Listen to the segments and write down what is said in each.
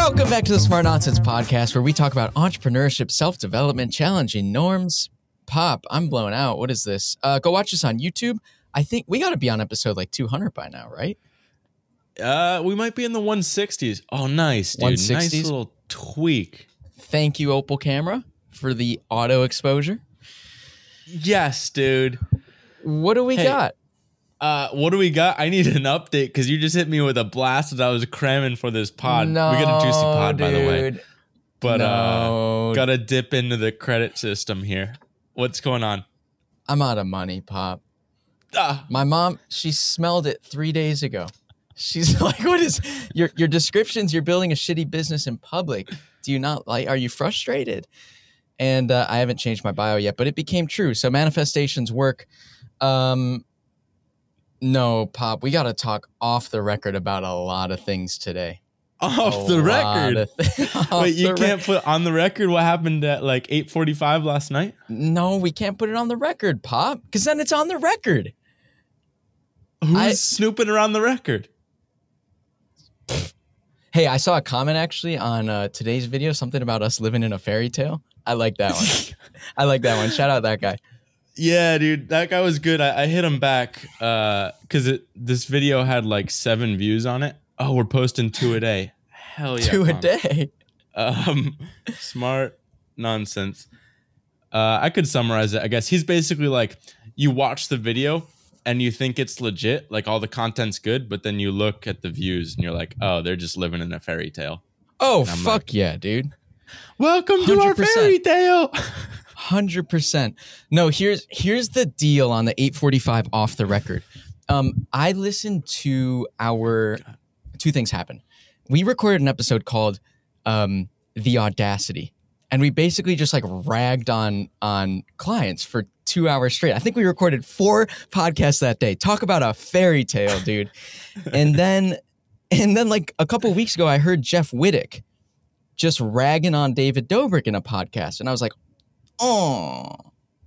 Welcome back to the Smart Nonsense Podcast, where we talk about entrepreneurship, self development, challenging norms. Pop, I'm blown out. What is this? Uh, go watch us on YouTube. I think we got to be on episode like 200 by now, right? Uh, we might be in the 160s. Oh, nice, dude. 160s? Nice little tweak. Thank you, Opal Camera, for the auto exposure. Yes, dude. What do we Hey, got? Uh, what do we got? I need an update because you just hit me with a blast that I was cramming for this pod. we got a juicy pod, by the way. But No. uh, gotta dip into the credit system here. What's going on? I'm out of money, Pop. Ah, My mom, she smelled it three days ago. She's like, "What is your your descriptions? You're building a shitty business in public. Do you not like? Are you frustrated?" And uh, I haven't changed my bio yet, but it became true. So manifestations work. Um, no, Pop, we got to talk off the record about a lot of things today. off A the record. thi- off Wait, you can't put on the record what happened at like 8:45 last night? no, we can't put it on the record, Pop, because then it's on the record. Who's I- snooping around the record? Hey, I saw a comment actually on uh, today's video, something about us living in a fairy tale. I like that one. I like that one. Shout out that guy. Yeah, dude, that guy was good. I, I hit him back because it this video had like seven views on it. Oh, we're posting two a day. Hell yeah, Two a Connor. day. Um, smart nonsense. Uh, I could summarize it. I guess he's basically like you watch the video and you think it's legit, like all the content's good, but then you look at the views and you're like, oh, they're just living in a fairy tale. Oh fuck yeah, dude. Welcome to our fairy tale. Hundred percent. No, here's here's the deal on the 845 off the record. Um, I listened to our two things happen. We recorded an episode called um, "The Audacity," and we basically just like ragged on on clients for two hours straight. I think we recorded four podcasts that day. Talk about a fairy tale, dude. and then and then like a couple weeks ago, I heard Jeff Wittek just ragging on David Dobrik in a podcast, and I was like, oh,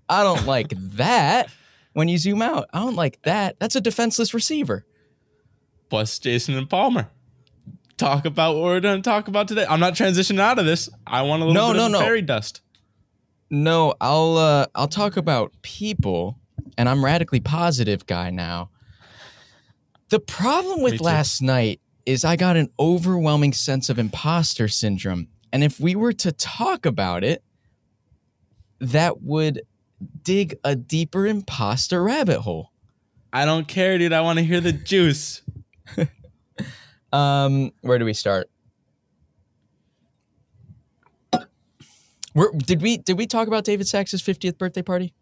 I don't like that. When you zoom out, I don't like that. That's a defenseless receiver. Plus Jason and Palmer. Talk about what we're going to talk about today. I'm not transitioning out of this. I want a little No, bit no, of no. fairy dust. No, I'll uh, I'll talk about people, and I'm radically positive guy now. The problem with last night is I got an overwhelming sense of imposter syndrome, and if we were to talk about it, that would dig a deeper imposter rabbit hole. I don't care, dude. I want to hear the juice. Um, where do we start? Where, did we did we talk about David Sacks's 50th birthday party?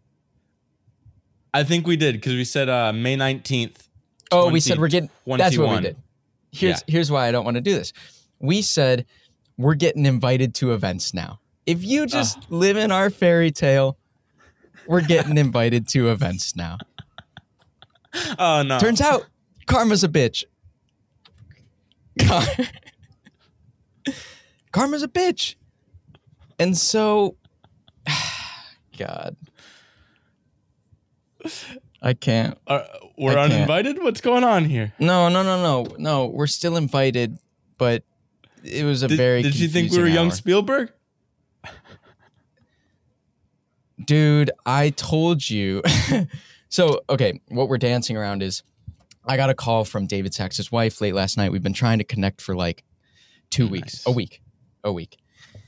I think we did because we said uh, May 19th. Oh, we said we're getting. That's what we did. Here's Yeah. here's why I don't want to do this. We said we're getting invited to events now. If you just live in our fairy tale, we're getting invited to events now. Oh, no. Turns out, karma's a bitch. Kar- karma's a bitch. And so, God, I can't. Uh, we're I can't. uninvited? What's going on here? No, no, no, no, no. We're still invited, but it was a Did, very. did you think we were confusing young. Spielberg? Dude? I told you. so okay, what we're dancing around is, I got a call from David Sacks's wife late last night. We've been trying to connect for like two weeks, a week, a week,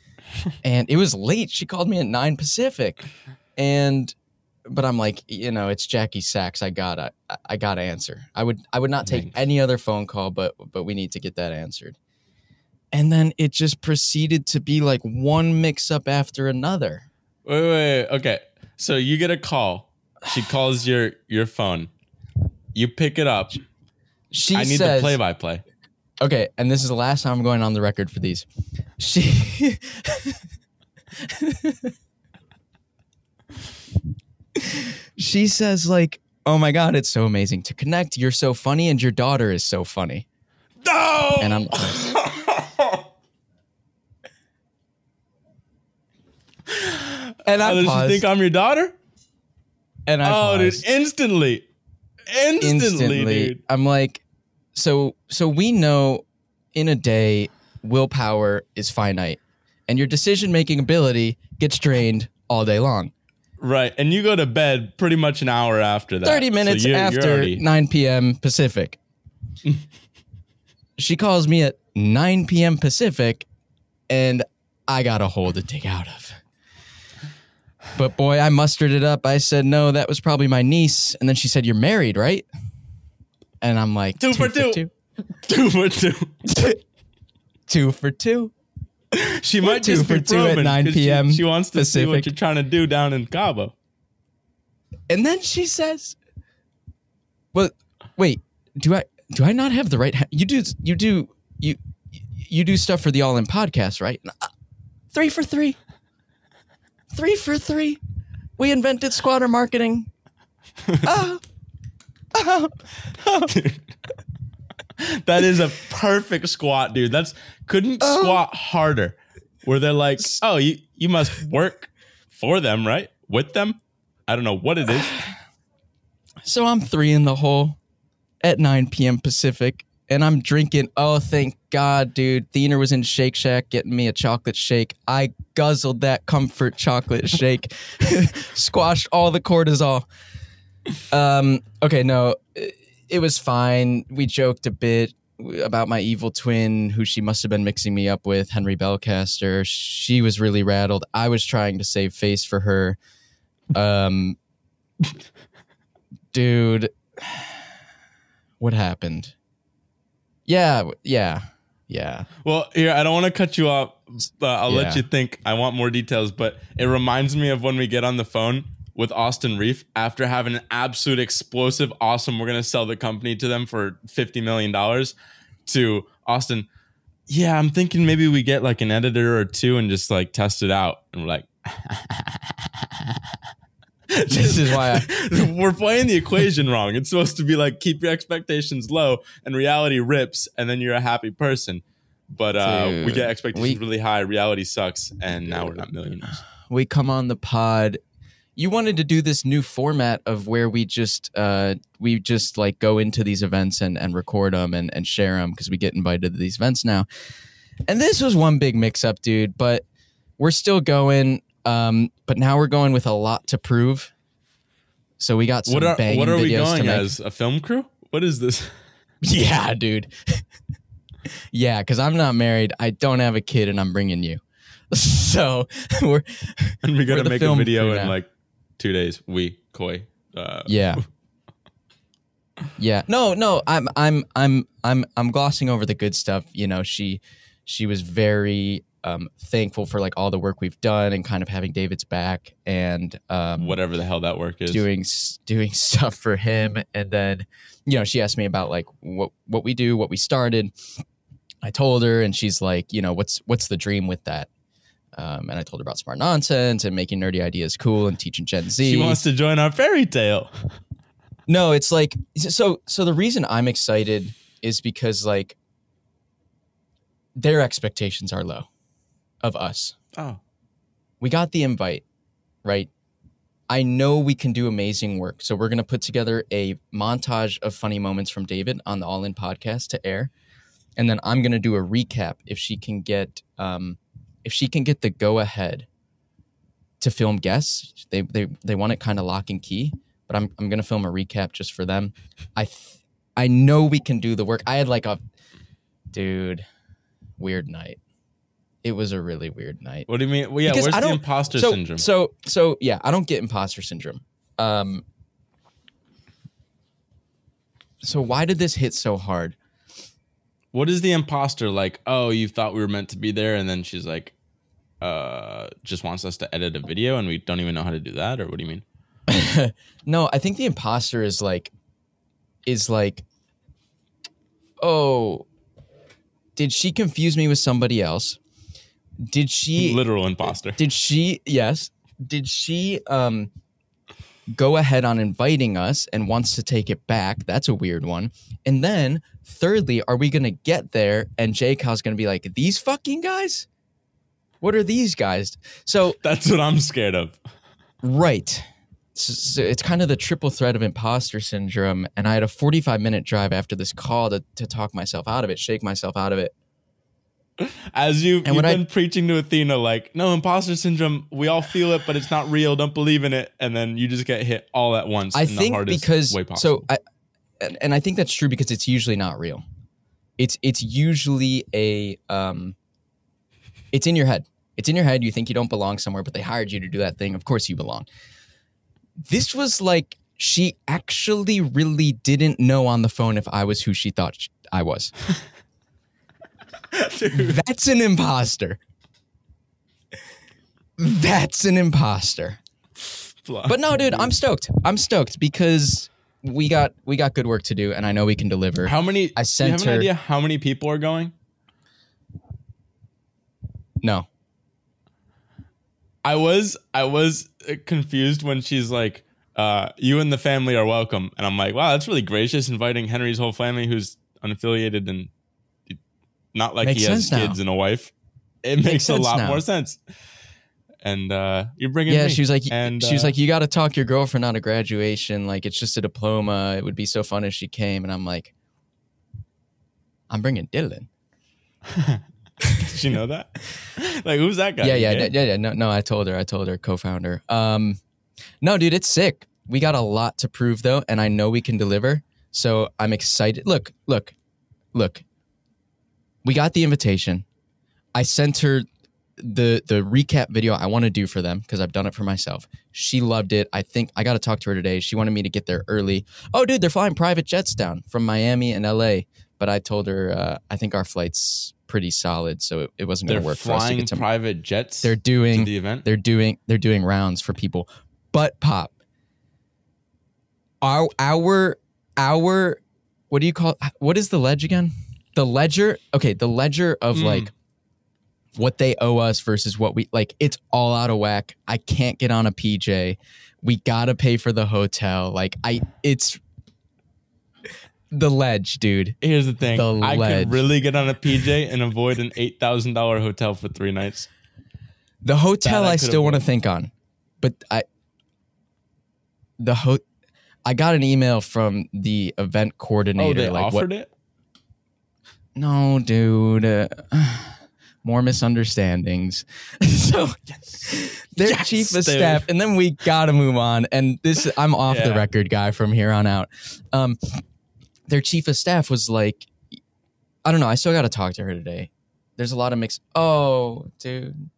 and it was late. She called me at nine Pacific, and but I'm like, you know, it's Jackie Sacks. I gotta, I- gotta answer. I would, I would not take any other phone call, but but we need to get that answered. And then it just proceeded to be like one mix up after another. Wait, wait, wait. Okay. So you get a call. She calls your your phone. You pick it up. She I need says, the play by play. Okay, and this is the last time I'm going on the record for these. She She says like, "Oh my god, it's so amazing to connect. You're so funny and your daughter is so funny." No! And I'm And I Oh, paused, think I'm your daughter? and I oh, dude, instantly. Instantly, instantly dude. i'm like so so we know in a day willpower is finite, and your decision making ability gets drained all day long. Right. And you go to bed pretty much an hour after that. 30 So minutes you're- you're after already- 9 p.m. Pacific. she calls me at 9 p.m. Pacific, and I got a hole to dig out of. But boy, I mustered it up. I said, no, that was probably my niece. And then she said, You're married, right? And I'm like, Two for two." two. two for two. Two for two. She might two just for be two at probing 9 'cause she- p.m. She, wants to see what you're trying to do down in Cabo. And then she says, "Well, wait, do I do I not have the right? Ha- you do you do you you do stuff for the All In podcast, right? Three for three, three for three. We invented squatter marketing. Oh, oh, oh. That is a perfect squat, dude. That's couldn't Oh. squat harder. Where they're like, oh, you you must work for them, right? With them. I don't know what it is. So I'm three in the hole at 9 p.m. Pacific, and I'm drinking. Oh, thank God, dude. Thiener was in Shake Shack getting me a chocolate shake. I guzzled that comfort chocolate shake, squashed all the cortisol. Um, okay, no, it, it was fine. We joked a bit about my evil twin, who she must have been mixing me up with, Henry Belcaster. She was really rattled. I was trying to save face for her. Um, dude, what happened? Yeah, yeah, yeah. Well, here I don't want to cut you off. Uh, I'll let you think. I want more details, but it reminds me of when we get on the phone with Austin Rief after having an absolute explosive, awesome. We're gonna sell the company to them for fifty million dollars. To Austin, yeah, I'm thinking maybe we get like an editor or two and just like test it out. And we're like, This is why I, we're playing the equation wrong. It's supposed to be like keep your expectations low and reality rips, and then you're a happy person. But uh, we get expectations we- really high, reality sucks, and now we're not millionaires. we come on the pod. You wanted to do this new format of where we just uh we just like go into these events and and record them and and share them because we get invited to these events now. And this was one big mix up, dude, but we're still going um but now we're going with a lot to prove. So we got some What are banging what are we going as a film crew? What is this? Yeah, dude. yeah, because I'm not married. I don't have a kid, and I'm bringing you. So we're And We're to make a video in now. like two days. We koi. Uh, yeah, yeah. No, no. I'm I'm I'm I'm I'm glossing over the good stuff. You know, she she was very um, thankful for like all the work we've done and kind of having David's back and um, whatever the hell that work is. doing doing stuff for him. And then you know she asked me about like what what we do what we started. I told her and she's like you know what's what's the dream with that? Um, and i told her about smart nonsense and making nerdy ideas cool and teaching gen z. She wants to join our fairy tale. no it's like so so the reason i'm excited is because like their expectations are low of us Oh, we got the invite, right? I know we can do amazing work. So we're going to put together a montage of funny moments from David on the All In podcast to air. And then I'm going to do a recap if she can get um if she can get the go ahead to film guests. They they they want it kind of lock and key, but I'm I'm going to film a recap just for them. I th- I know we can do the work. I had like a dude weird night. It was a really weird night. what do you mean? Well, yeah, Because where's I the imposter so, syndrome? So so yeah, I don't get imposter syndrome. Um so why did this hit so hard? what is the imposter like? Oh, you thought we were meant to be there, and then she's like, uh, just wants us to edit a video, and we don't even know how to do that, or what do you mean? no, I think the imposter is like is like oh did she confuse me with somebody else? Did she Literal imposter. did she yes. Did she um go ahead on inviting us and wants to take it back? That's a weird one. And then thirdly are we gonna get there and jake how's gonna be like these fucking guys? What are these guys? So That's what I'm scared of. right. So, so it's kind of the triple threat of imposter syndrome and i had a 45 minute drive after this call to, to talk myself out of it shake myself out of it As you, And you've what I- been preaching to Athena, like, no, imposter syndrome, we all feel it, but it's not real. Don't believe in it. And then you just get hit all at once I in the think hardest because so I and, and I think that's true because it's usually not real. It's it's usually a um it's in your head. It's in your head. You think you don't belong somewhere, but they hired you to do that thing. Of course you belong. This was like she actually really didn't know on the phone if I was who she thought sh- I was. That's an imposter. That's an imposter. But no, dude, I'm stoked. I'm stoked because we got we got good work to do, and I know we can deliver. how many? I do you sent have an her- idea how many people are going? No, I was I was confused when she's like, uh, "You and the family are welcome," and I'm like, "Wow, that's really gracious, inviting Henry's whole family, who's unaffiliated and not like Makes he has now. kids and a wife." It makes, Makes a lot now. more sense. And uh, you're bringing yeah, me. she was like, and she was uh, like, you got to talk your girlfriend out of graduation. Like it's just a diploma. It would be so fun if she came. And I'm like, I'm bringing Dylan. Did she know that? like, who's that guy? yeah, yeah, Gay? yeah, yeah. No, no, I told her. I told her, co-founder. Um, no, dude, it's sick. We got a lot to prove though, and I know we can deliver. So I'm excited. Look, look, look. We got the invitation. I sent her the the recap video I want to do for them because I've done it for myself. She loved it. I think I got to talk to her today. She wanted me to get there early. Oh, dude, they're flying private jets down from Miami and LA. But I told her uh, I think our flight's pretty solid, so it, it wasn't going to work for us to flying get to private jets. they're to doing the event. they're doing they're doing rounds for people. But pop. Our our our what do you call what is the ledge again? The ledger? Okay, the ledger of Mm. like what they owe us versus what we like it's all out of whack. I can't get on a PJ. We got to pay for the hotel. Like I it's the ledge, dude. Here's the thing: The I ledge. could really get on a PJ and avoid an eight thousand dollar hotel for three nights. The hotel That I I, still want to think on, but I the ho I got an email from the event coordinator. Oh, they like offered what? it. No, dude. Uh, more misunderstandings. so their Yes, chief of dude. staff, and then we gotta move on. And this, I'm off the record guy from here on out. Um, their chief of staff was like, I don't know. I still got to talk to her today. There's a lot of mix. Oh, dude.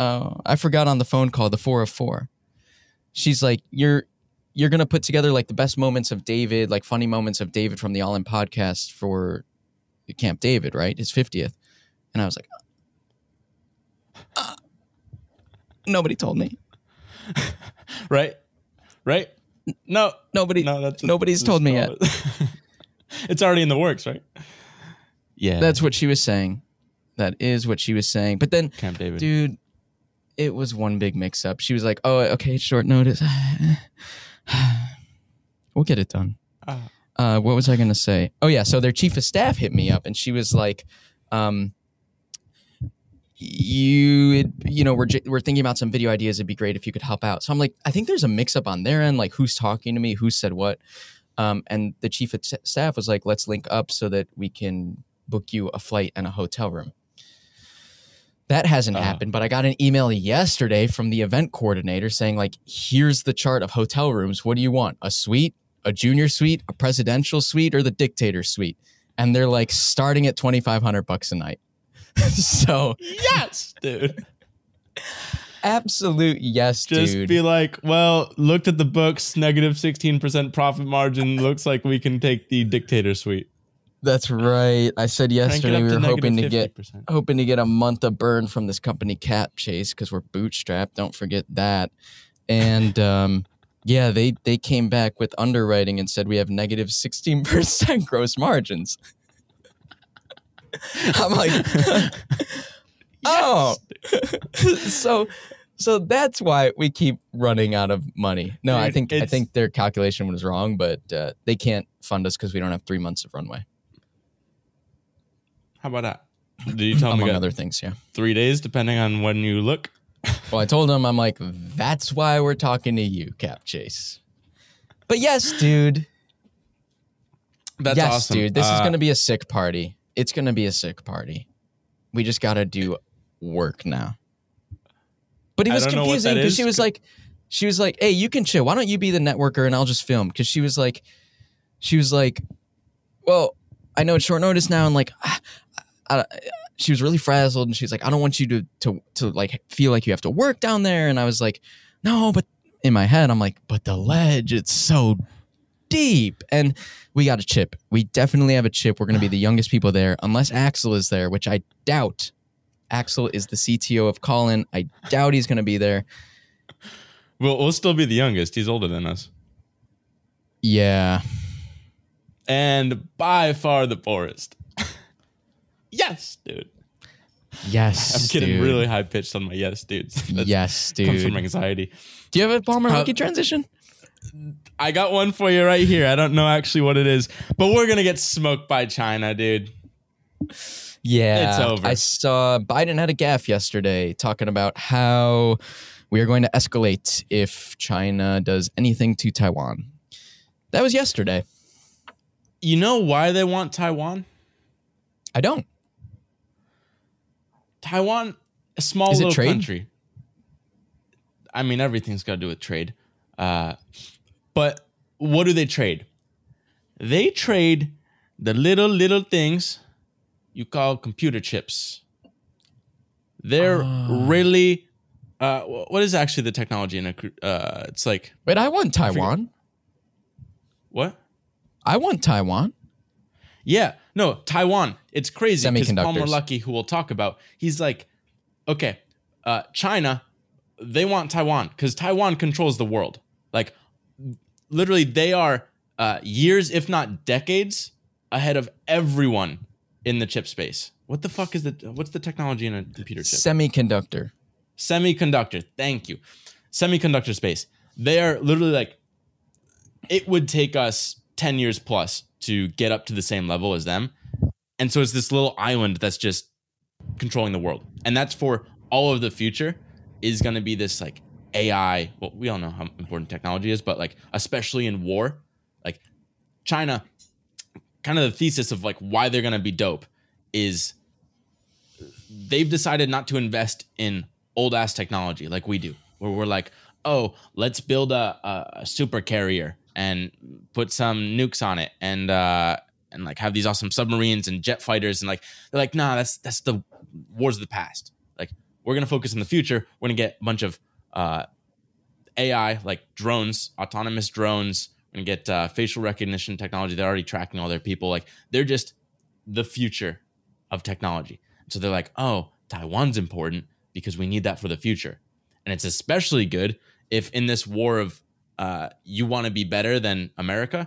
Oh, I forgot on the phone call the four of four. She's like, you're you're gonna put together like the best moments of David, like funny moments of David from the All In podcast for Camp David, right? His fiftieth. And I was like, "Uh, nobody told me. Right, right. No, Nobody. no, that's nobody's told me yet. it's already in the works, right? Yeah, That's what she was saying. That is what she was saying. But then Camp David. dude it was one big mix up she was like oh okay short notice we'll get it done Ah. Uh, what was i going to say oh yeah so their chief of staff hit me up and she was like um, you you know we're we're thinking about some video ideas it'd be great if you could help out so i'm like i think there's a mix up on their end like who's talking to me who said what um, and the chief of t- staff was like let's link up so that we can book you a flight and a hotel room that hasn't Uh. happened, but I got an email yesterday from the event coordinator saying, like, here's the chart of hotel rooms. What do you want? A suite, a junior suite, a presidential suite, or the dictator suite? And they're like starting at twenty five hundred bucks a night. so yes, dude. absolute yes, dude. Just dude. be like, well, looked at the books, negative negative sixteen percent profit margin. Looks like we can take the dictator suite. That's right. I said Crank yesterday up we to were hoping to negative get 50%. hoping to get a month of burn from this company Capchase because we're bootstrapped. Don't forget that. And um, yeah, they they came back with underwriting and said we have negative negative sixteen percent gross margins. I'm like, oh, so so that's why we keep running out of money. No, I think I think their calculation was wrong, but uh, they can't fund us because we don't have three months of runway, How about that? Did you tell them we among got other things. Yeah. three days, depending on when you look? Well, I told him, I'm like, that's why we're talking to you, Capchase. But yes, dude. That's yes, awesome, dude. This is Uh, going to be a sick party. It's going to be a sick party. we just got to do work now. But it I was don't know what confusing because she was like, she was like, "Hey, you can chill. Why don't you be the networker and I'll just film?" Because she was like, she was like, "Well, I know it's short notice now, and like, I, I, she was really frazzled, and she's like, I don't want you to to to like feel like you have to work down there." And I was like, "No," but in my head, I'm like, "But the ledge, it's so deep." And we got a chip. We definitely have a chip. We're going to be the youngest people there, unless Axel is there, which I doubt. Axel is the CTO of Colin. I doubt he's going to be there. We'll, we'll still be the youngest. He's older than us. Yeah. And by far the poorest. Yes, dude. Yes. I'm getting dude. really high pitched on my yes, dudes. Yes, dude. comes from anxiety. Do you have a Palmer Uh, Luckey transition? I got one for you right here. I don't know actually what it is, but we're gonna get smoked by China, dude. Yeah. it's over. I saw Biden had a gaffe yesterday talking about how we are going to escalate if China does anything to Taiwan. That was yesterday. You know why they want Taiwan? I don't. Taiwan, a small little trade? country. I mean, everything's got to do with trade. Uh, but what do they trade? They trade the little, little things you call computer chips. They're Ah. really, uh, what is actually the technology in a, uh, it's like, Wait, I want Taiwan. what? I want Taiwan. Yeah, no, Taiwan. It's crazy because Palmer. Luckey, who we'll talk about, he's like, okay, uh, China, they want Taiwan because Taiwan controls the world. Like, literally, they are uh, years, if not decades, ahead of everyone in the chip space. What the fuck is the what's the technology in a computer chip? Semiconductor. semiconductor. Thank you. Semiconductor space. They are literally like, it would take us 10 years plus to get up to the same level as them. And so it's this little island that's just controlling the world. And that's for all of the future is going to be this like AI. Well, we all know how important technology is, but like, especially in war, like China, kind of the thesis of like why they're going to be dope is they've decided not to invest in old ass technology like we do, where we're like, oh, let's build a, a, super carrier and put some nukes on it and uh, and like have these awesome submarines and jet fighters and like they're like, nah, that's that's the wars of the past. Like we're gonna focus on the future. We're gonna get a bunch of uh, AI like drones, autonomous drones. We're gonna get uh, facial recognition technology. They're already tracking all their people. Like they're just the future of technology. So they're like, oh, Taiwan's important because we need that for the future. And it's especially good if in this war of uh, you want to be better than America,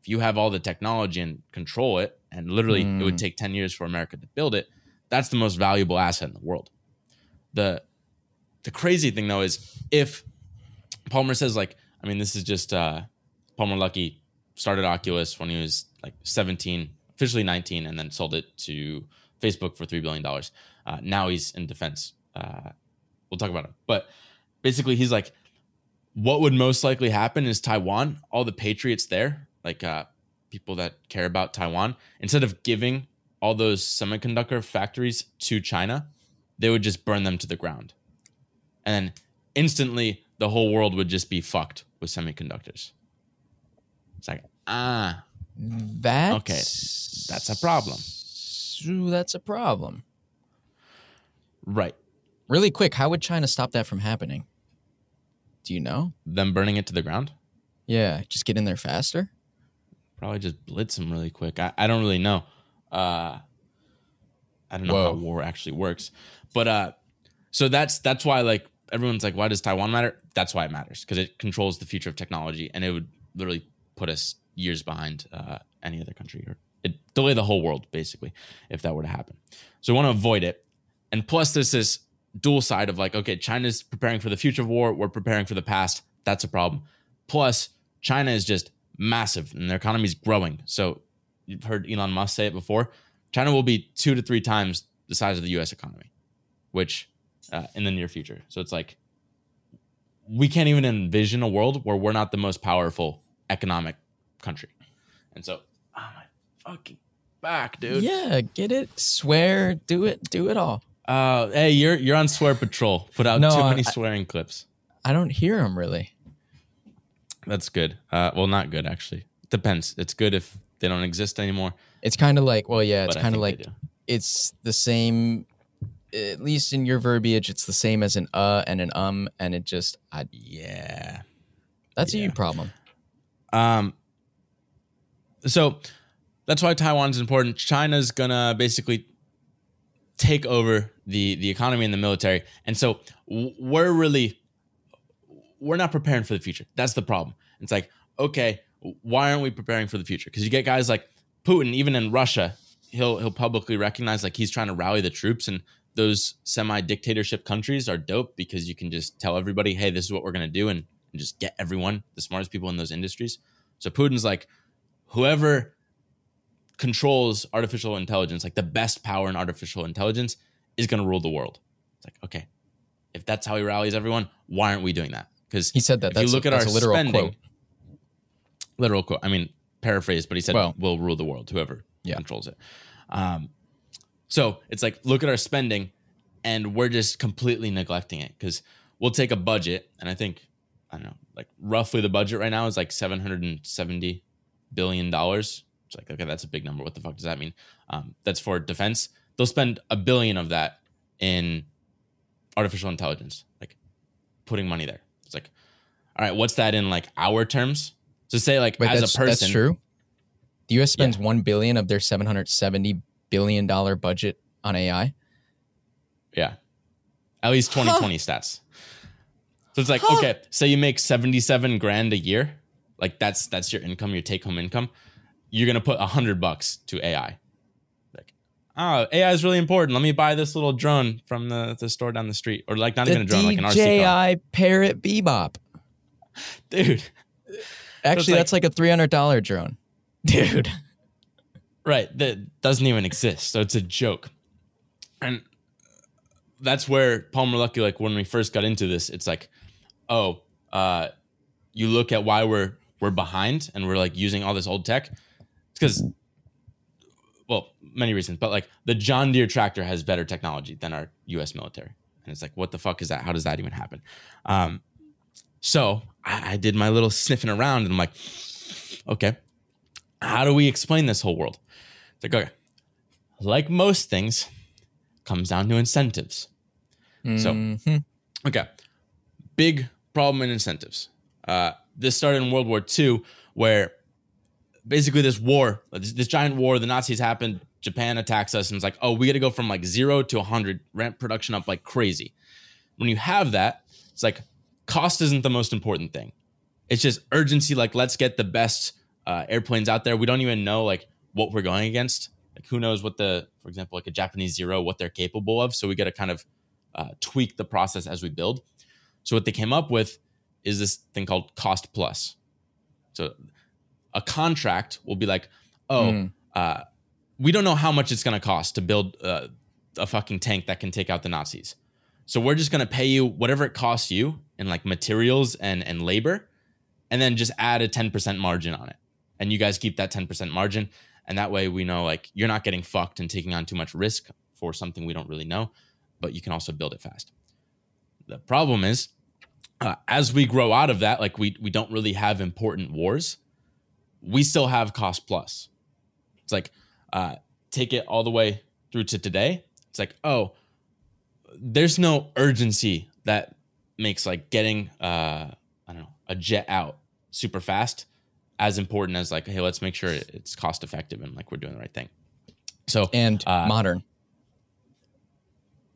if you have all the technology and control it, and literally it would Mm. take 10 years for America to build it, that's the most valuable asset in the world. The the crazy thing though is if Palmer says like, I mean, this is just uh Palmer Luckey started Oculus when he was like 17, officially 19, and then sold it to Facebook for $3 billion. Uh, now he's in defense. Uh, we'll talk about him. But basically, he's like, what would most likely happen is Taiwan, all the patriots there, like uh, people that care about Taiwan, instead of giving all those semiconductor factories to China, they would just burn them to the ground. And then instantly, the whole world would just be fucked with semiconductors. It's like, ah, That's Okay, that's a problem. That's a problem. right. Really quick, how would China stop that from happening? Do you know? Them burning it to the ground? Yeah, just get in there faster. Probably just blitz them really quick. I, I don't really know. Uh, I don't know how war actually works. But uh, so that's that's why like everyone's like, why does Taiwan matter? That's why it matters because it controls the future of technology, and it would literally put us years behind uh, any other country or it delay the whole world basically if that were to happen. So we want to avoid it. And plus, there's this dual side of like, okay, China's preparing for the future of war, we're preparing for the past. That's a problem. Plus, China is just massive and their economy is growing. So you've heard Elon Musk say it before. China will be two to three times the size of the U.S. economy, which uh, in the near future. So it's like we can't even envision a world where we're not the most powerful economic country. And so, oh my fucking back, dude. Yeah, get it, swear, do it, do it all. Uh, hey, you're you're on swear patrol. Put out No, too many I- swearing clips. I don't hear them really. That's good. Uh, well, not good actually. Depends. It's good if they don't exist anymore. It's kind of like, well, yeah, it's kind of like it's the same. At least in your verbiage, it's the same as an uh and an um, and it just I, yeah. that's a Yeah. you problem. Um, so that's why Taiwan's important. China's gonna basically take over the the economy and the military, and so we're really we're not preparing for the future. That's the problem. It's like okay, why aren't we preparing for the future? Because you get guys like Putin, even in Russia, he'll he'll publicly recognize like he's trying to rally the troops and those semi dictatorship countries are dope because you can just tell everybody, hey, this is what we're gonna do, and, and just get everyone, the smartest people in those industries. So Putin's like, whoever controls artificial intelligence, like the best power in artificial intelligence, is gonna rule the world. It's like, okay, if that's how he rallies everyone, why aren't we doing that? Because He said that. if That's you look a, at our literal spending, quote. literal quote. I mean, paraphrase, but he said, Well- "Will rule the world, whoever Yeah. controls it." Um, so it's like, look at our spending, and we're just completely neglecting it because we'll take a budget, and I think I don't know, like roughly the budget right now is like seven hundred and seventy billion dollars. It's like, okay, that's a big number. What the fuck does that mean? Um, that's for defense. They'll spend a billion of that in artificial intelligence, like putting money there. It's like, all right, what's that in like our terms? So say like Wait, as that's, a person, that's true. The U.S. spends one billion of their seven hundred seventy billion dollar budget on AI. yeah, at least 2020 stats. So it's like, okay, say you make 77 grand a year, like that's that's your income, your take home income. You're gonna put a hundred bucks to AI. Like, oh, AI is really important. Let me buy this little drone from the, the store down the street, or like not The even a drone, like an RC car. DJI Parrot Bebop. dude. Actually, like- that's like a three hundred dollar drone, dude. Right. That doesn't even exist. So it's a joke. And that's where Palmer Luckey, like when we first got into this, it's like, oh, uh, you look at why we're we're behind and we're like using all this old tech. It's because well, many reasons, but like the John Deere tractor has better technology than our US military. And it's like, what the fuck is that? How does that even happen? Um, so I, I did my little sniffing around and I'm like, okay, how do we explain this whole world? It's like, okay, like most things, comes down to incentives. So, Mhm. okay, big problem in incentives. Uh, this started in World War II, where basically this war, this, this giant war, the Nazis happened. Japan attacks us, and it's like, oh, we got to go from like zero to 100, ramp production up like crazy. When you have that, it's like cost isn't the most important thing. It's just urgency. Like, let's get the best uh, airplanes out there. We don't even know like what we're going against. Like, who knows what the, for example, like a Japanese Zero, what they're capable of. So we got to kind of uh, tweak the process as we build. So what they came up with is this thing called cost plus. So a contract will be like, oh, Mm. uh, we don't know how much it's going to cost to build uh, a fucking tank that can take out the Nazis. So we're just going to pay you whatever it costs you in like materials and and labor, and then just add a ten percent margin on it, and you guys keep that ten percent margin, and that way we know like you're not getting fucked and taking on too much risk for something we don't really know, but you can also build it fast. The problem is, uh, as we grow out of that, like we we don't really have important wars. We still have cost plus. It's like uh, take it all the way through to today. It's like oh, there's no urgency that makes like getting uh, I don't know a jet out super fast as important as like hey let's make sure it's cost effective and like we're doing the right thing. So and Uh, modern.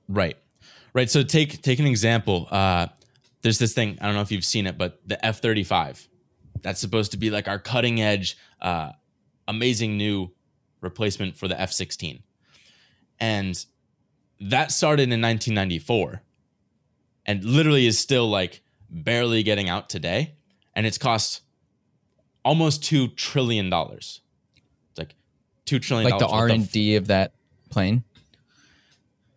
Right. Right. So take take an example. Uh there's this thing, I don't know if you've seen it, but the F-35. That's supposed to be like our cutting edge, uh, amazing new replacement for the F-16. And that started in 1994 and literally is still like barely getting out today. And it's cost almost two trillion dollars. It's like two trillion Like the dollars R worth and of- D of that plane.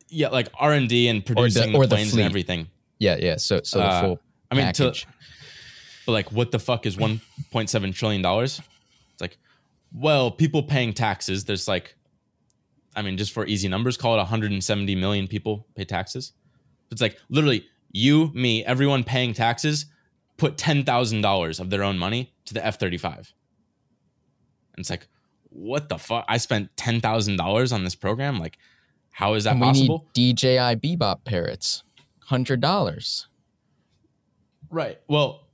yeah, like R and D and producing or the the planes fleet. and everything. Yeah, yeah. So so the Uh, full I mean, to, package. But like, what the fuck is one point seven trillion dollars? It's like, well, people paying taxes. There's like I mean, just for easy numbers, call it 170 million people pay taxes. It's like literally you, me, everyone paying taxes put $10,000 of their own money to the F 35. And it's like, what the fuck? I spent $10,000 on this program? Like, how is that And possible? Need DJI Bebop parrots, hundred dollars. Right. Well,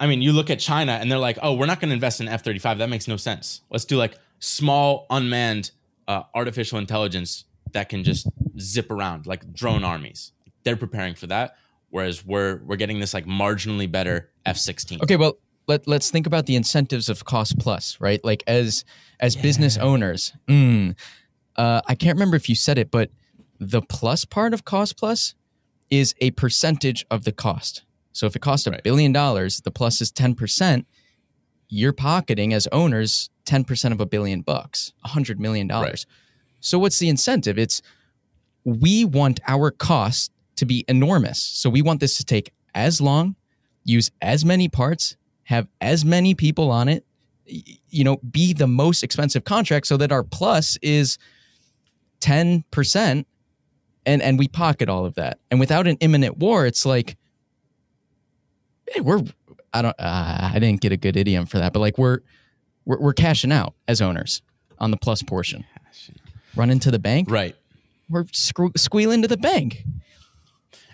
I mean, you look at China and they're like, oh, we're not going to invest in F 35. That makes no sense. Let's do like small, unmanned uh, artificial intelligence that can just zip around, like drone armies. They're preparing for that. Whereas we're we're getting this like marginally better F 16. Okay, well let let's think about the incentives of cost plus, right? Like as as business owners, mm, uh, I can't remember if you said it, but the plus part of cost plus is a percentage of the cost. So if it costs a Right. billion dollars, the plus is ten percent. You're pocketing as owners ten percent of a billion bucks, a hundred million dollars. So what's the incentive? It's we want our cost to be enormous. So we want this to take as long, use as many parts, have as many people on it, you know, be the most expensive contract so that our plus is 10% and and we pocket all of that. And without an imminent war, it's like we're I don't uh, I didn't get a good idiom for that, but like we're we're, we're cashing out as owners on the plus portion. Run into the bank, Right. we're screw- squealing to the bank.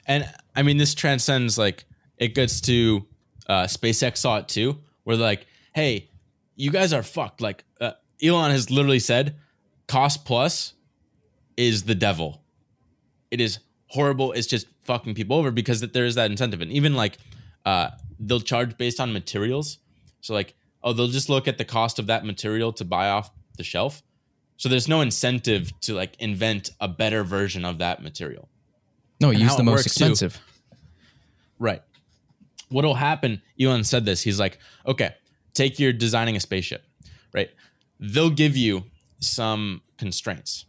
And I mean, this transcends like it gets to uh, SpaceX saw it too, where they're like, hey, you guys are fucked. Like uh, Elon has literally said, cost plus is the devil. It is horrible. It's just fucking people over because that there is that incentive. And even like uh, they'll charge based on materials. So like, oh, they'll just look at the cost of that material to buy off the shelf. So there's no incentive to like invent a better version of that material. No, And use the most works, too. expensive. Right. What'll happen? Elon said this. He's like, okay, take your designing a spaceship, right? They'll give you some constraints,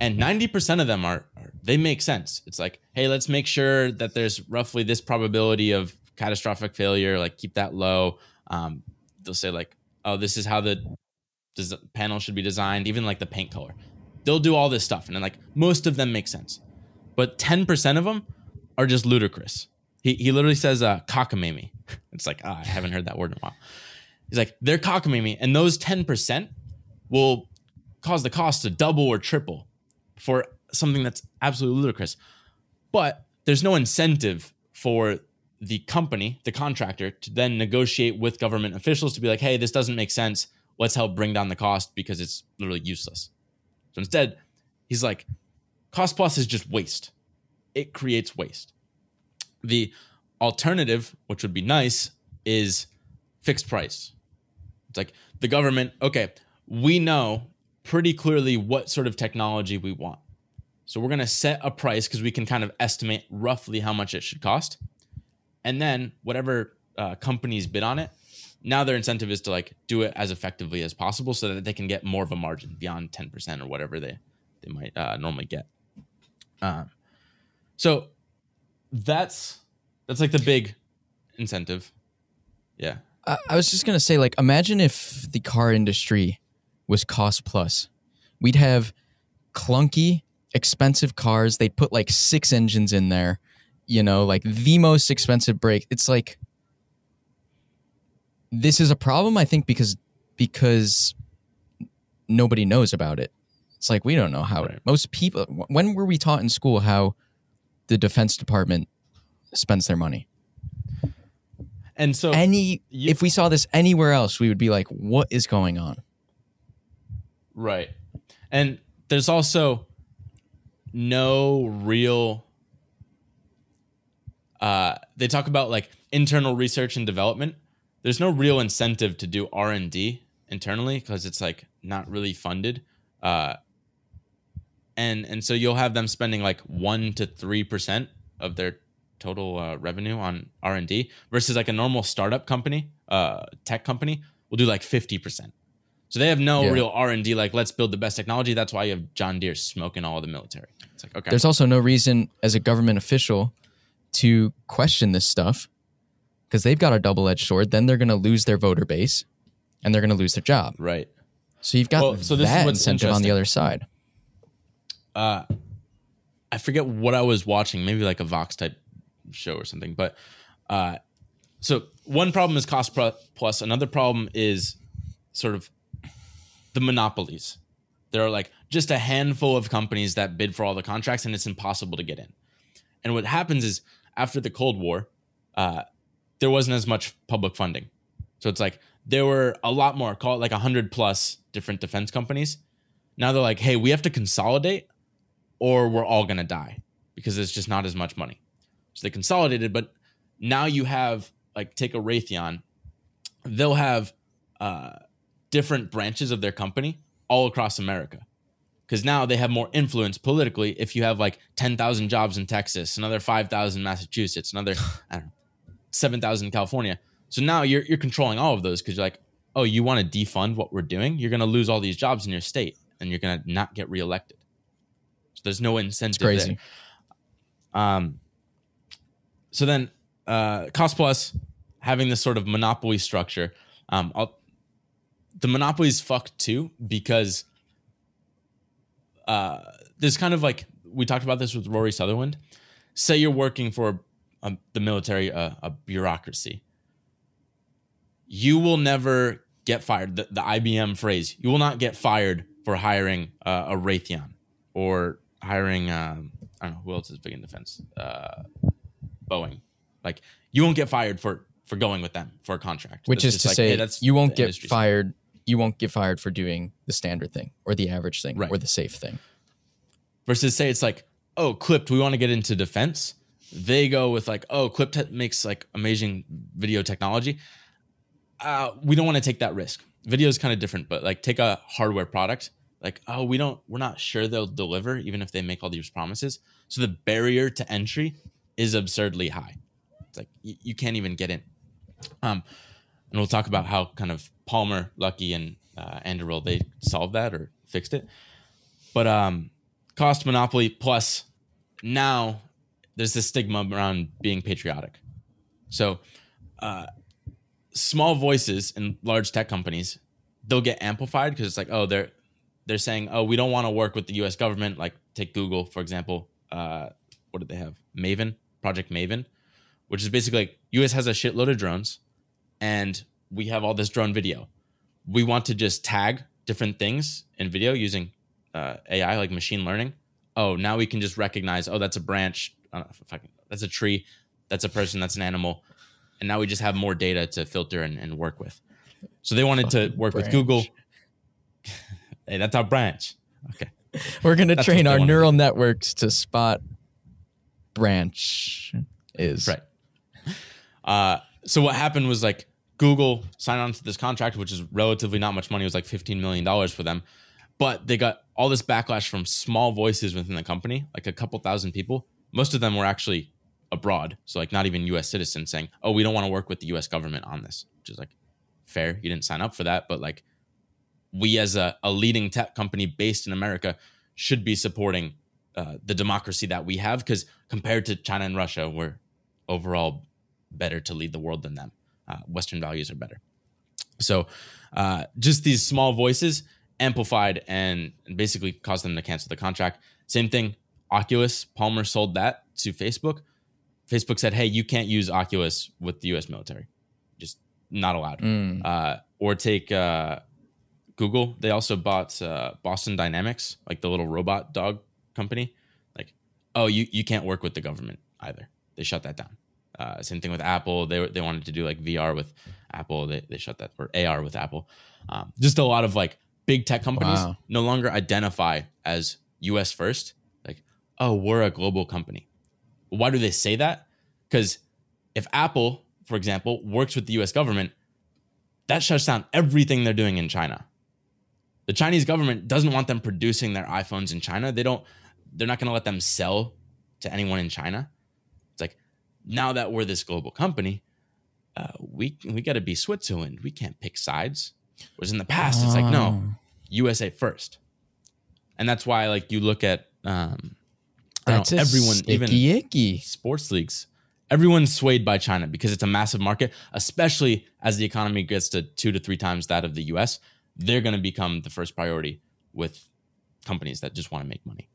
and ninety percent of them are, are they make sense. It's like, hey, let's make sure that there's roughly this probability of catastrophic failure. Like, keep that low. Um, they'll say like, oh, this is how the des- panel should be designed. Even like the paint color, they'll do all this stuff, and then like most of them make sense, but ten percent of them are just ludicrous. He, he literally says uh, cockamamie. It's like, ah, I haven't heard that word in a while. He's like, they're cockamamie. And those 10% will cause the cost to double or triple for something that's absolutely ludicrous. But there's no incentive for the company, the contractor, to then negotiate with government officials to be like, hey, this doesn't make sense. Let's help bring down the cost because it's literally useless. So instead, he's like, cost plus is just waste. It creates waste. The alternative, which would be nice, is fixed price. It's like the government, okay, we know pretty clearly what sort of technology we want. So we're going to set a price because we can kind of estimate roughly how much it should cost. And then whatever uh, companies bid on it, now their incentive is to like do it as effectively as possible so that they can get more of a margin beyond 10% or whatever they, they might uh, normally get. Um, so that's that's like the big incentive. Yeah. I, I was just gonna say, like, imagine if the car industry was cost plus. We'd have clunky, expensive cars. They'd put like six engines in there, you know, like the most expensive break. It's like this is a problem, I think, because because nobody knows about it. It's like we don't know how Right. most people. When were we taught in school how the Defense Department spends their money? And so any you- if we saw this anywhere else, we would be like, "What is going on?" Right. And there's also no real uh they talk about like internal research and development. There's no real incentive to do R&D internally because it's like not really funded. Uh and and so you'll have them spending like 1 to 3% of their total uh, revenue on R&D versus like a normal startup company, uh tech company will do like 50%. So they have no Yeah. real R and D. Like, let's build the best technology. That's why you have John Deere smoking all the military. It's like, okay, There's also no reason as a government official to question this stuff because they've got a double-edged sword. Then they're going to lose their voter base, and they're going to lose their job. right. So you've got Well, so this is that what's incentive on the other side. uh, I forget what I was watching, maybe like a Vox type show or something. But uh, so one problem is cost plus. Another problem is sort of the monopolies. There are like just a handful of companies that bid for all the contracts, and it's impossible to get in. And what happens is after the Cold War, uh, there wasn't as much public funding. So it's like there were a lot more, call it like a hundred plus different defense companies. Now they're like, hey, we have to consolidate, or we're all gonna die because there's just not as much money. So they consolidated, but now you have like take a Raytheon, they'll have uh, different branches of their company all across America. Because now they have more influence politically. If you have like 10,000 jobs in Texas, another 5,000 in Massachusetts, another, I don't 7,000 in California. So now you're, you're controlling all of those because you're like, oh, you want to defund what we're doing? You're going to lose all these jobs in your state and you're going to not get reelected. So there's no incentive. It's crazy. There. Um, so then, uh, cost plus having this sort of monopoly structure. Um, the monopoly is fucked too because uh, there's kind of like we talked about this with Rory Sutherland. Say you're working for a, the military, uh, a bureaucracy. You will never get fired. The, the, IBM phrase: "You will not get fired for hiring uh, a Raytheon or hiring um, I don't know who else is big in defense. Uh, Boeing. Like you won't get fired for for going with them for a contract. Which that's is to like, say, hey, you won't get fired. You won't get fired for doing the standard thing or the average thing right. or the safe thing. Versus say it's like, oh, Clipped, we want to get into defense. They go with like, oh, Clipped makes like amazing video technology. Uh, we don't want to take that risk. Video is kind of different, but like take a hardware product like oh we don't we're not sure they'll deliver even if they make all these promises so the barrier to entry is absurdly high it's like you, you can't even get in um and we'll talk about how kind of palmer Luckey, and uh, anduril they solved that or fixed it but um cost monopoly plus now there's this stigma around being patriotic so uh small voices in large tech companies they'll get amplified because it's like oh they're they're saying, oh, we don't want to work with the U.S. government. Like take Google for example. Uh, what did they have? Maven, Project Maven, which is basically like U.S. has a shitload of drones, and we have all this drone video. We want to just tag different things in video using uh, AI, like machine learning. Oh, now we can just recognize. Oh, that's a branch. Can, that's a tree. That's a person. That's an animal. And now we just have more data to filter and, and work with. So they wanted Fucking to work branch. with Google. Hey, that's our branch. Okay. We're gonna train our neural networks to spot branch is right. Uh, so what happened was like Google signed on to this contract, which is relatively not much money. It was like fifteen million dollars for them, but they got all this backlash from small voices within the company, like a couple thousand people. Most of them were actually abroad, so like not even U.S. citizens, saying, "Oh, we don't want to work with the U.S. government on this," which is like fair. You didn't sign up for that, but like we as a, a leading tech company based in America should be supporting uh, the democracy that we have because compared to China and Russia, we're overall better to lead the world than them. Uh, Western values are better. So uh, just these small voices amplified and, basically caused them to cancel the contract. Same thing, Oculus, Palmer sold that to Facebook. Facebook said, hey, you can't use Oculus with the US military. Just not allowed. Mm. Uh, or take uh, Google, they also bought uh, Boston Dynamics, like the little robot dog company. Like, oh, you you can't work with the government either. They shut that down. Uh, same thing with Apple. They they wanted to do like VR with Apple. They they shut that or AR with Apple. Um, just a lot of like big tech companies wow. no longer identify as U.S. first. Like, oh, we're a global company. Why do they say that? Because if Apple, for example, works with the U.S. government, that shuts down everything they're doing in China the Chinese government doesn't want them producing their iPhones in China. They don't they're not going to let them sell to anyone in China. Now that we're this global company, uh, we we got to be Switzerland. We can't pick sides. Whereas in the past, it's like no, USA first, and that's why like you look at um, that's know, everyone even icky. sports leagues. Everyone's swayed by China because it's a massive market, especially as the economy gets to two to three times that of the US they're going to become the first priority with companies that just want to make money.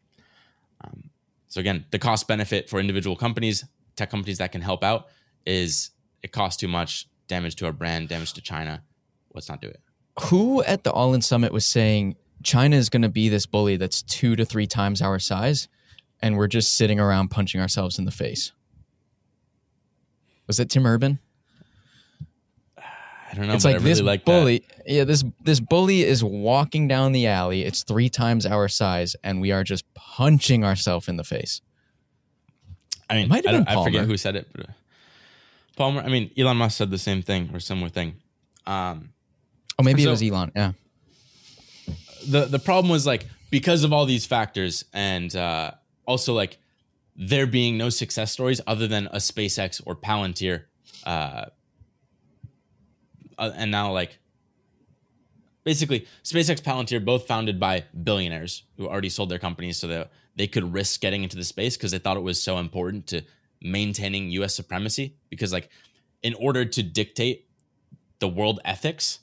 So again, the cost benefit for individual companies, tech companies that can help out, is it costs too much, damage to our brand, damage to China. Let's not do it. Who at the All In Summit was saying China is going to be this bully that's two to three times our size, and we're just sitting around punching ourselves in the face? Was it Tim Urban? I don't know. it's but like I really this like bully. Yeah, this this bully is walking down the alley. It's three times our size, and we are just punching ourselves in the face. I mean, Might I, have don't- been I forget who said it, but uh, Palmer. I mean, Elon Musk said the same thing or similar thing. Um, Oh, maybe So- it was Elon. Yeah. the the problem was like because of all these factors and uh, also like there being no success stories other than a SpaceX or Palantir, uh, uh, and now like basically SpaceX, Palantir, both founded by billionaires who already sold their companies so that they could risk getting into the space because they thought it was so important to maintaining U.S. supremacy. Because like in order to dictate the world ethics,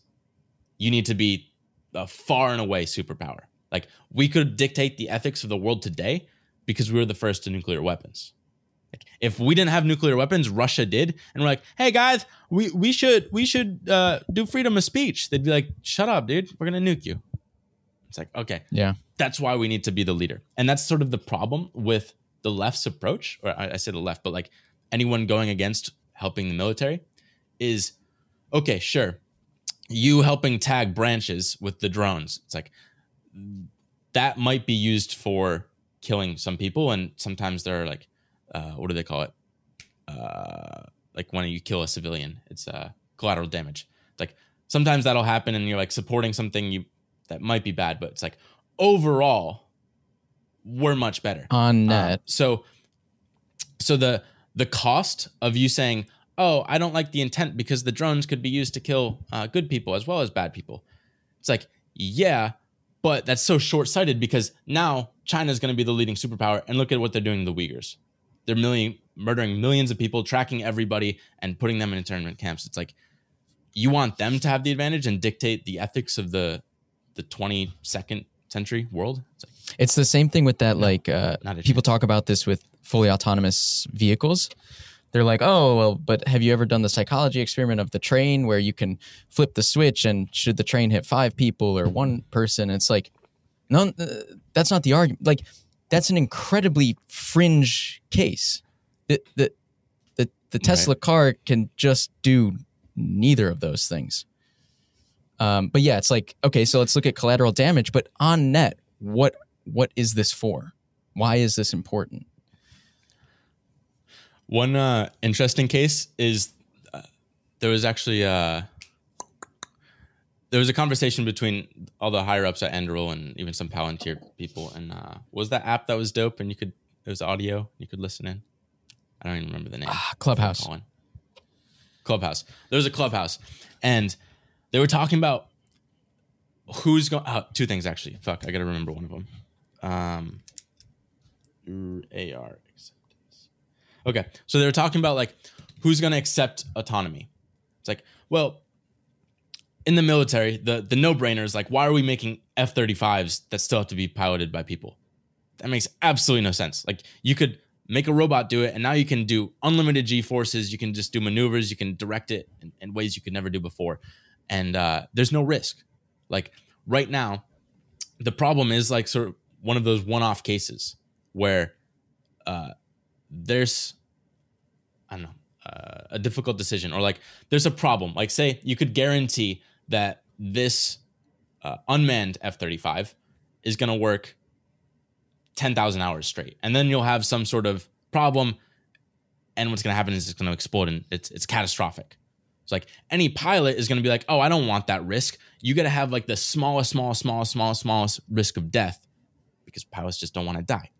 you need to be a far and away superpower. Like we could dictate the ethics of the world today because we were the first to nuclear weapons. Like if we didn't have nuclear weapons, Russia did, and we're like, "Hey guys, we we should we should uh, do freedom of speech." They'd be like, "Shut up, dude. We're gonna nuke you." It's like, okay, Yeah. that's why we need to be the leader, and that's sort of the problem with the left's approach, or I, I say the left, but like anyone going against helping the military is okay. Sure, you helping tag branches with the drones. It's like that might be used for killing some people, and sometimes there are like, uh, what do they call it? Uh, like when you kill a civilian, it's uh, collateral damage. It's like sometimes that'll happen, and you're like supporting something you that might be bad, but it's like overall, we're much better On um, net. so, so the the cost of you saying, "Oh, I don't like the intent because the drones could be used to kill uh, good people as well as bad people," it's like, yeah, but that's so short sighted because now China is going to be the leading superpower, and look at what they're doing to the Uyghurs. They're million murdering millions of people, tracking everybody, and putting them in internment camps. It's like you want them to have the advantage and dictate the ethics of the the 22nd century world. It's like, It's the same thing with that. Like uh, not people talk about this with fully autonomous vehicles. They're like, oh well, but have you ever done the psychology experiment of the train where you can flip the switch and should the train hit five people or one person? It's like, no, uh, that's not the argument. Like, that's an incredibly fringe case. The the the, the Tesla car can just do neither of those things. Um, but yeah, it's like okay, so let's look at collateral damage. But on net, what what is this for? Why is this important? One uh, interesting case is uh, there was actually uh, there was a conversation between all the higher ups at Anduril and even some Palantir people. And uh, was that app that was dope? And you could it was audio. You could listen in. I don't even remember the name. Ah, Clubhouse. Clubhouse. There was a clubhouse, and they were talking about who's going. Oh, two things actually. Fuck, I gotta remember one of them. Um, AR acceptance. Okay, so they were talking about like who's gonna accept autonomy. It's like, well, in the military, the the no brainer is like, why are we making F thirty fives that still have to be piloted by people? That makes absolutely no sense. Like you could make a robot do it, and now you can do unlimited G forces. You can just do maneuvers. You can direct it in, in ways you could never do before, and uh, there's no risk. Like right now, the problem is like sort of one of those one-off cases where uh, there's I don't know uh, a difficult decision, or like there's a problem. Like say you could guarantee that this uh, unmanned F thirty five is going to work 10,000 hours straight. And then you'll have some sort of problem. And what's going to happen is it's going to explode and it's, it's catastrophic. It's like any pilot is going to be like, oh, I don't want that risk. You got to have like the smallest, smallest, smallest, smallest, smallest risk of death because pilots just don't want to die.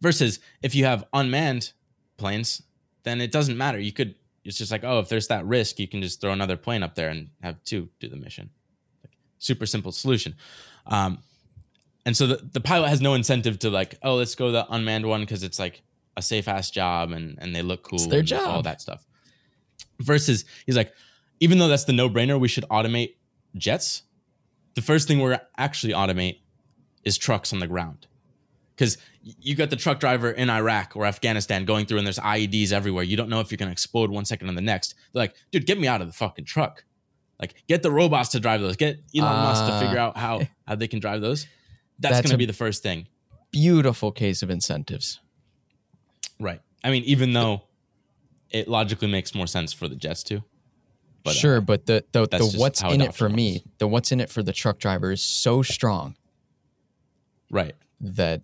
Versus if you have unmanned planes, then it doesn't matter. You could, it's just like, oh, if there's that risk, you can just throw another plane up there and have two do the mission. Like, super simple solution. Um, and so the, the pilot has no incentive to like, oh, let's go the unmanned one because it's like a safe ass job and and they look cool. It's their and All that stuff. Versus, he's like, even though that's the no brainer, we should automate jets. The first thing we're actually automate is trucks on the ground. Because you got the truck driver in Iraq or Afghanistan going through and there's IEDs everywhere. You don't know if you're going to explode one second and the next. They're like, dude, get me out of the fucking truck. Like, get the robots to drive those. Get Elon Musk to figure out how how they can drive those. That's, That's going to be the first thing, Beautiful case of incentives. right? I mean, even though it logically makes more sense for the jets too. But, uh, sure, but the the, the what's in it for me, the what's in it for the truck driver is so strong right. that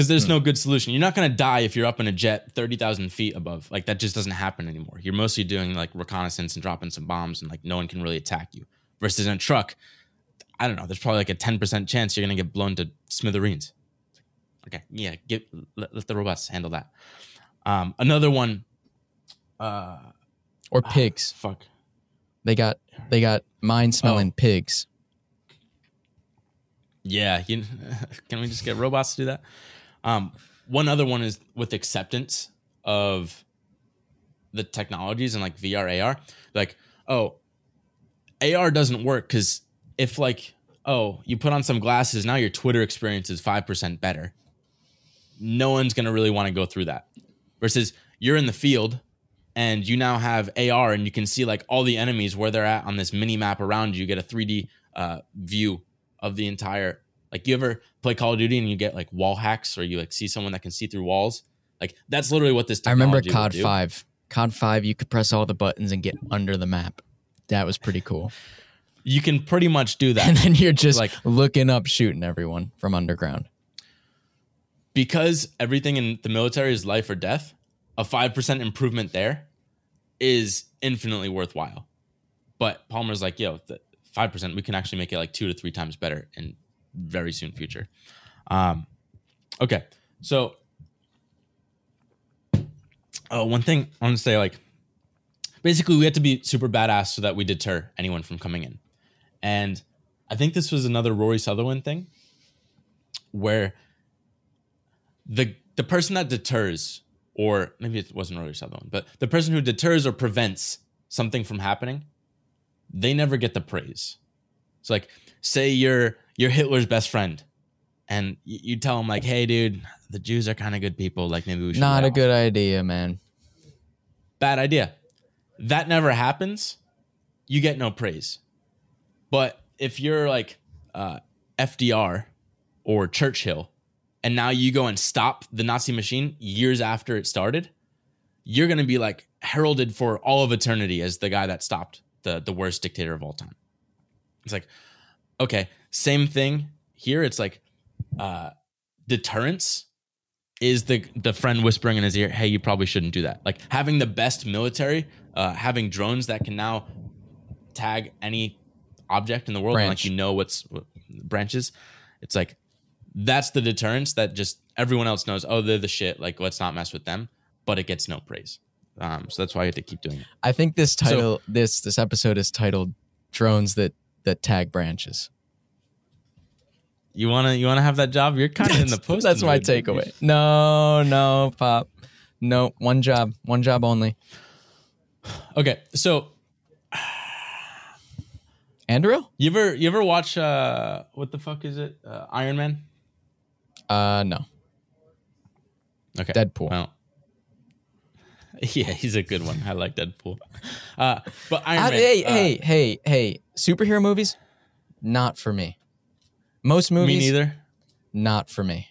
Because there's Hmm. no good solution. You're not going to die if you're up in a jet 30,000 feet above. Like, that just doesn't happen anymore. You're mostly doing like reconnaissance and dropping some bombs, and like no one can really attack you. Versus in a truck, I don't know, there's probably like a 10% chance you're going to get blown to smithereens. Okay, yeah, get, let, let the robots handle that. Um, another one, uh, or pigs. fuck. They got they got mind smelling Oh. pigs. Yeah, you, can we just get robots to do that? Um, one other one is with acceptance of the technologies and like VR, AR. Like, oh, AR doesn't work because if like, oh, you put on some glasses, now your Twitter experience is five percent better. No one's gonna really want to go through that. Versus you're in the field and you now have AR and you can see like all the enemies where they're at on this mini map around you. You get a 3D uh, view of the entire. Like you ever play Call of Duty and you get like wall hacks or you like see someone that can see through walls. Like that's literally what this. I remember COD five. COD five, you could press all the buttons and get under the map. That was pretty cool. You can pretty much do that. And then you're just Like- looking up, shooting everyone from underground. because everything in the military is life or death, a 5% improvement there is infinitely worthwhile. But Palmer's like, yo, the 5%, we can actually make it like two to three times better in very soon future. Um, okay. So, oh, one thing I want to say, like, basically, we had to be super badass so that we deter anyone from coming in. And I think this was another Rory Sutherland thing where the the person that deters, or maybe it wasn't Rory Sutherland, but the person who deters or prevents something from happening, they never get the praise. It's like, say you're you're Hitler's best friend, and you, you tell him like, "Hey, dude, the Jews are kind of good people. Like, maybe we should." Not a off." good idea, man. bad idea. That never happens. You get no praise. But if you're like uh, FDR or Churchill, and now you go and stop the Nazi machine years after it started, you're going to be like heralded for all of eternity as the guy that stopped the the worst dictator of all time. It's like, okay, same thing here. It's like uh, deterrence is the the friend whispering in his ear, "Hey, you probably shouldn't do that." Like having the best military, uh, having drones that can now tag any object in the world, and like you know what's what, branches. It's like that's the deterrence that just everyone else knows. Oh, they're the shit. Like let's not mess with them. But it gets no praise. Um, so that's why you have to keep doing it. I think this title, this this episode is titled "Drones that that tag branches." You wanna you wanna have that job? You're kind of in the post. That's my takeaway. No, no, pop. No, one job, one job only. Okay, so Andrew? you ever you ever watch uh what the fuck is it? Uh, Iron Man. Uh, no. Okay. Deadpool. Well, yeah, he's a good one. I like Deadpool. Uh, but Iron I- Man. hey, uh, hey, hey, hey! Superhero movies, not for me. Most movies, me neither. not for me.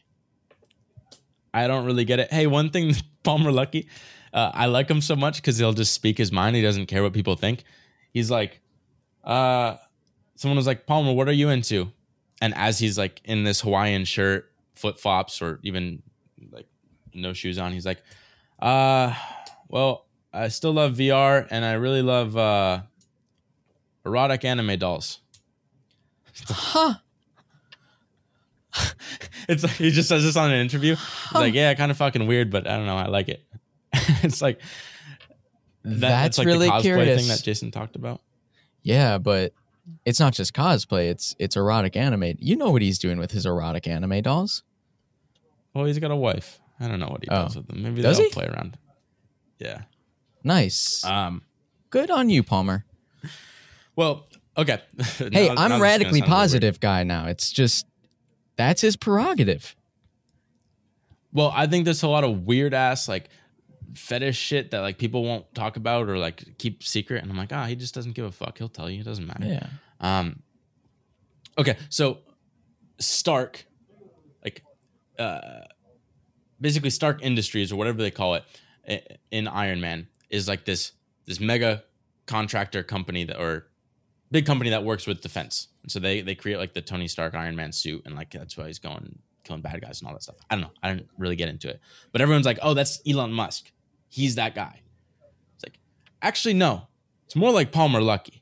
I don't really get it. Hey, one thing, Palmer Luckey, uh, I like him so much because he'll just speak his mind. He doesn't care what people think. He's like, uh, someone was like, Palmer, what are you into? And as he's like in this Hawaiian shirt, flip flops, or even like no shoes on, he's like, uh, well, I still love VR and I really love uh, erotic anime dolls. Huh? It's like he just says this on an interview. He's like, yeah, kind of fucking weird, but I don't know, I like it. it's like that, That's like really the cosplay curious. thing that Jason talked about. Yeah, but it's not just cosplay. It's it's erotic anime. You know what he's doing with his erotic anime dolls? Well, he's got a wife. I don't know what he Oh. does with them. Maybe Does they'll he? play around. Yeah. Nice. Um. Good on you, Palmer. Well, okay. Hey, Now- now I'm radically really weird. positive guy now. It's just that's his prerogative. Well, I think there's a lot of weird ass like fetish shit that like people won't talk about or like keep secret. And I'm like, ah, he just doesn't give a fuck. He'll tell you. It doesn't matter. Yeah. Um, okay, so Stark, like, uh, basically Stark Industries or whatever they call it in Iron Man is like this this mega contractor company that or big company that works with defense. And so they they create like the Tony Stark Iron Man suit and like that's why he's going killing bad guys and all that stuff. I don't know. I didn't really get into it, but everyone's like, oh, that's Elon Musk. He's that guy. It's like, actually, no. It's more like Palmer Luckey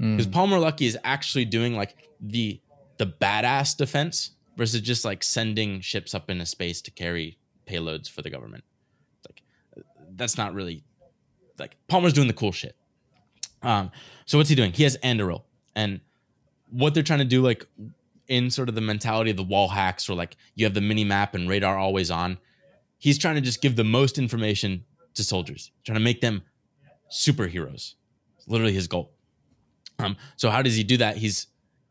Mm. because Palmer Luckey is actually doing like the the badass defense versus just like sending ships up into space to carry payloads for the government. It's like that's not really like Palmer's doing the cool shit. Um, so what's he doing? He has Anduril, and what they're trying to do, like in sort of the mentality of the wall hacks, or like you have the mini map and radar always on. He's trying to just give the most information to soldiers, trying to make them superheroes. It's literally his goal. Um, so how does he do that? He's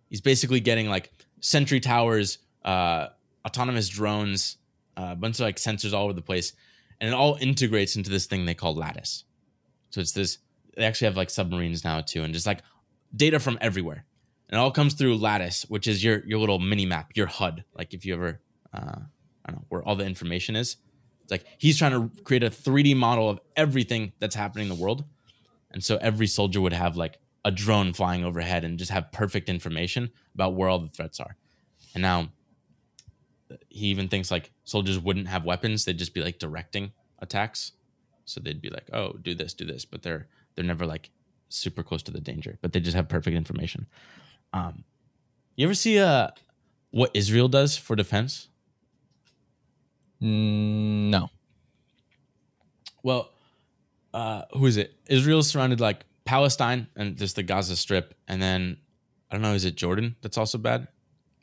he's basically getting like sentry towers, uh, autonomous drones, uh, a bunch of like sensors all over the place, and it all integrates into this thing they call Lattice. So it's this. They actually have like submarines now too, and just like data from everywhere, and it all comes through Lattice, which is your your little mini map, your HUD. Like if you ever, uh, I don't know where all the information is. It's like he's trying to create a 3D model of everything that's happening in the world, and so every soldier would have like a drone flying overhead and just have perfect information about where all the threats are. And now he even thinks like soldiers wouldn't have weapons; they'd just be like directing attacks. So they'd be like, "Oh, do this, do this," but they're they're never like super close to the danger, but they just have perfect information. Um, you ever see uh what Israel does for defense? Mm, no. Well, uh, who is it? Israel's surrounded like Palestine and just the Gaza Strip, and then I don't know, is it Jordan that's also bad?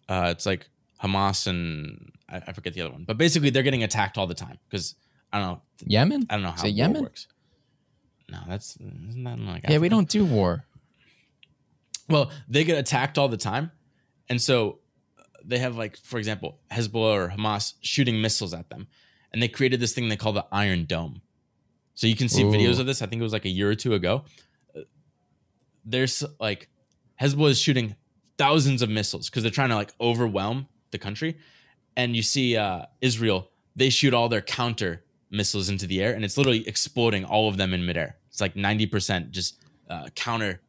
Uh, it's like Hamas and I, I forget the other one, but basically they're getting attacked all the time because I don't know, Yemen? I don't know how it Yemen? works. No, that's isn't that like Yeah, we don't do war. Well, they get attacked all the time, and so uh, they have like, for example, Hezbollah or Hamas shooting missiles at them, and they created this thing they call the Iron Dome. So you can see Ooh. videos of this. I think it was like a year or two ago. Uh, There's like Hezbollah is shooting thousands of missiles because they're trying to like overwhelm the country, and you see uh, Israel. They shoot all their counter missiles into the air, and it's literally exploding all of them in midair. It's like ninety percent just uh, counter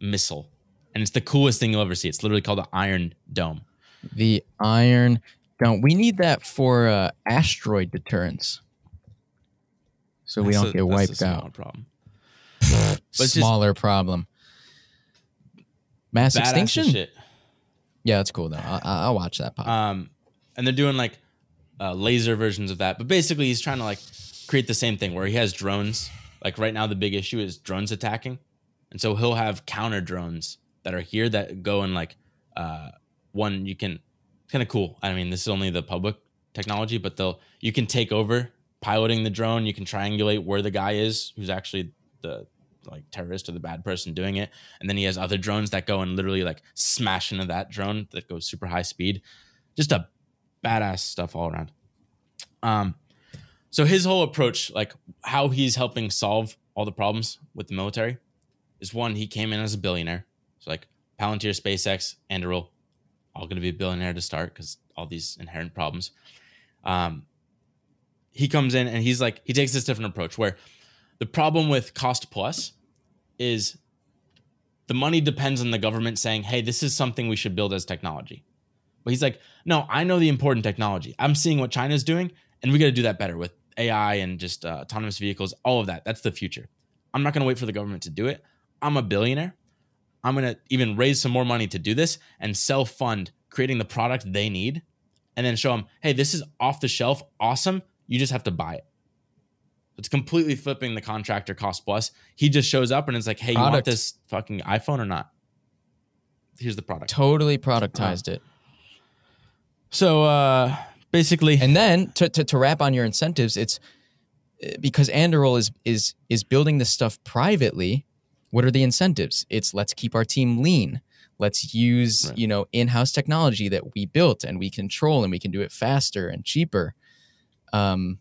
missile and it's the coolest thing you'll ever see. It's literally called the Iron Dome. The Iron Dome. We need that for uh, asteroid deterrence. So we don't a- get that's wiped out. Problem. Smaller problem. Mass extinction? Yeah, that's cool though. I- I- I'll watch that pop. Um, and they're doing like uh, laser versions of that, but basically he's trying to like create the same thing where he has drones. Like right now, the big issue is drones attacking, and so he'll have counter drones that are here that go and like uh, one you can. Kind of cool. I mean, this is only the public technology, but they'll you can take over piloting the drone. You can triangulate where the guy is who's actually the like terrorist or the bad person doing it, and then he has other drones that go and literally like smash into that drone that goes super high speed. Just a badass stuff all around. Um, so his whole approach, like how he's helping solve all the problems with the military, is one he came in as a billionaire. So like Palantir, SpaceX, Anduril, all going to be a billionaire to start because all these inherent problems. Um, he comes in and he's like he takes this different approach where the problem with cost plus is the money depends on the government saying, "Hey, this is something we should build as technology." But he's like, "No, I know the important technology. I'm seeing what China's doing, and we got to do that better with AI and just uh, autonomous vehicles, all of that. That's the future. I'm not going to wait for the government to do it. I'm a billionaire. I'm going to even raise some more money to do this and self fund creating the product they need and then show them, hey, this is off the shelf, awesome. You just have to buy it. It's completely flipping the contractor cost plus. He just shows up and it's like, hey, you want this fucking iPhone or not? Here's the product. totally productized it. So uh basically, And then to, to, to wrap on your incentives, it's uh, because Anduril is is is building this stuff privately. What are the incentives? It's let's keep our team lean. Let's use Right. you know in-house technology that we built and we control and we can do it faster and cheaper. Um,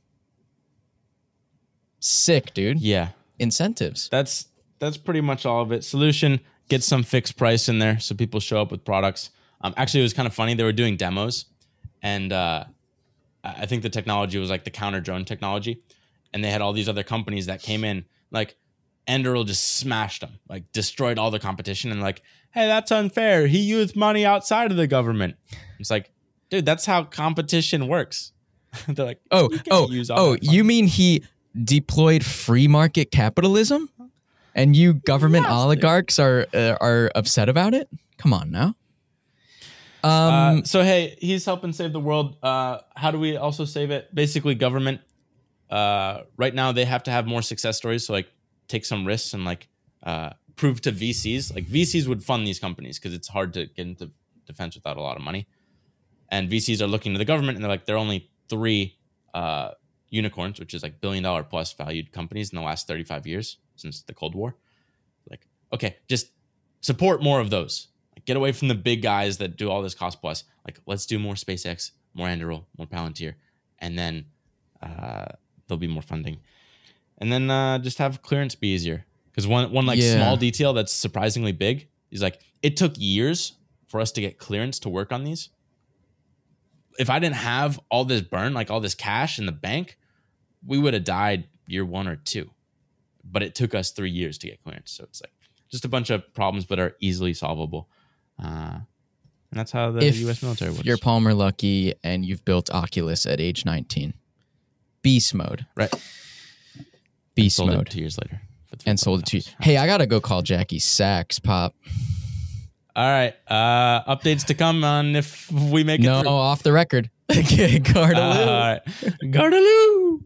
sick, dude. Yeah, Incentives. that's that's pretty much all of it. Solution: get some fixed price in there so people show up with products. Um, actually, it was kind of funny. They were doing demos, and uh, I think the technology was like the counter drone technology, and they had all these other companies that came in. Like Anduril just smashed them, like destroyed all the competition, and like, hey, that's unfair. He used money outside of the government. It's like, dude, that's how competition works. They're like, Oh, oh, oh! You mean he deployed free market capitalism, and you government Yes, dude. oligarchs are uh, are upset about it? Come on now. Um, Uh, so hey, he's helping save the world. Uh, how do we also save it? Basically, government. Uh, right now, they have to have more success stories. So like, take some risks and like uh, prove to VCs. Like VCs would fund these companies because it's hard to get into defense without a lot of money. And VCs are looking to the government and they're like, there are only three uh, unicorns, which is like billion dollar plus valued companies in the last 35 years since the Cold War. Like, okay, just support more of those. Get away from the big guys that do all this cost plus. Like, let's do more SpaceX, more Anduril, more Palantir, and then uh, there'll be more funding. And then uh, just have clearance be easier. Because one one like Yeah. small detail that's surprisingly big is like it took years for us to get clearance to work on these. If I didn't have all this burn, like all this cash in the bank, we would have died year one or two. But it took us three years to get clearance. So it's like just a bunch of problems, but are easily solvable. Uh, and that's how the if U.S. military works. you're Palmer Luckey and you've built Oculus at age 19, beast mode, right. beast Sold it mode, two years later. and sold it to you. Hey, I gotta go call Jackie Sacks, pop. All right. Uh, updates to come on if we make it No, through. off the record. Gardaloo. All right. Gardaloo.